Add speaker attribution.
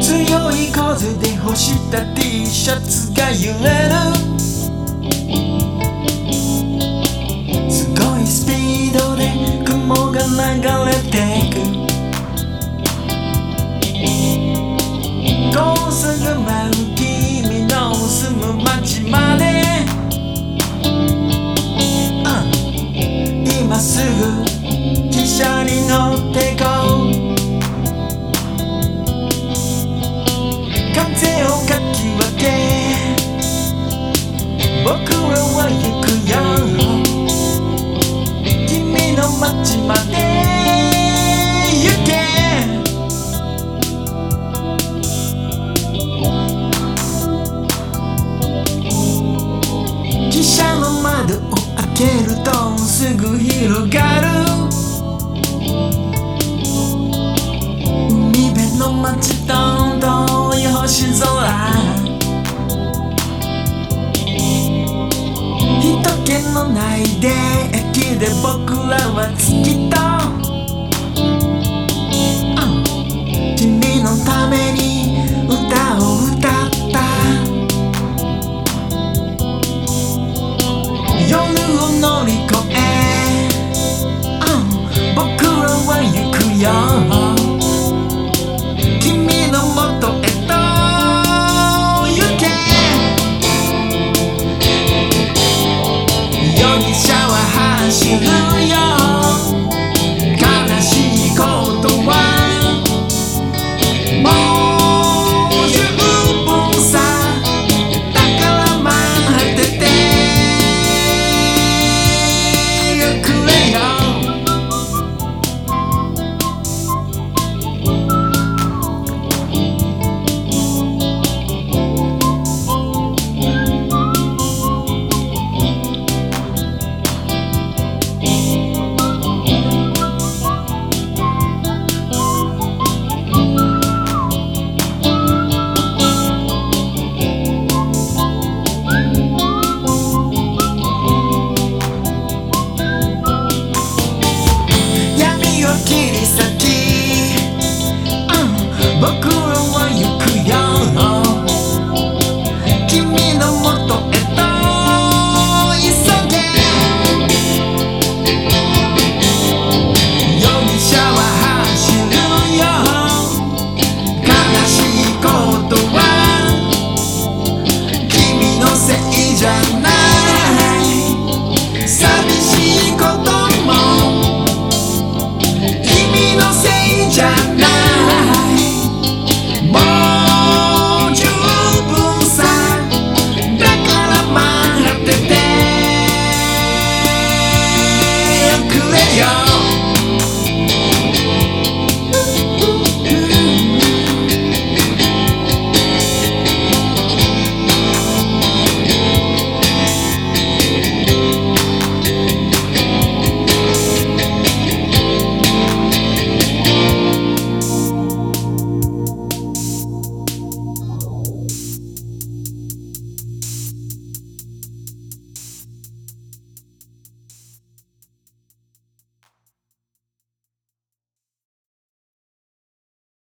Speaker 1: 強い風で干した T シャツが揺れる車に乗ってこ我知道到以后洗澡 y'all.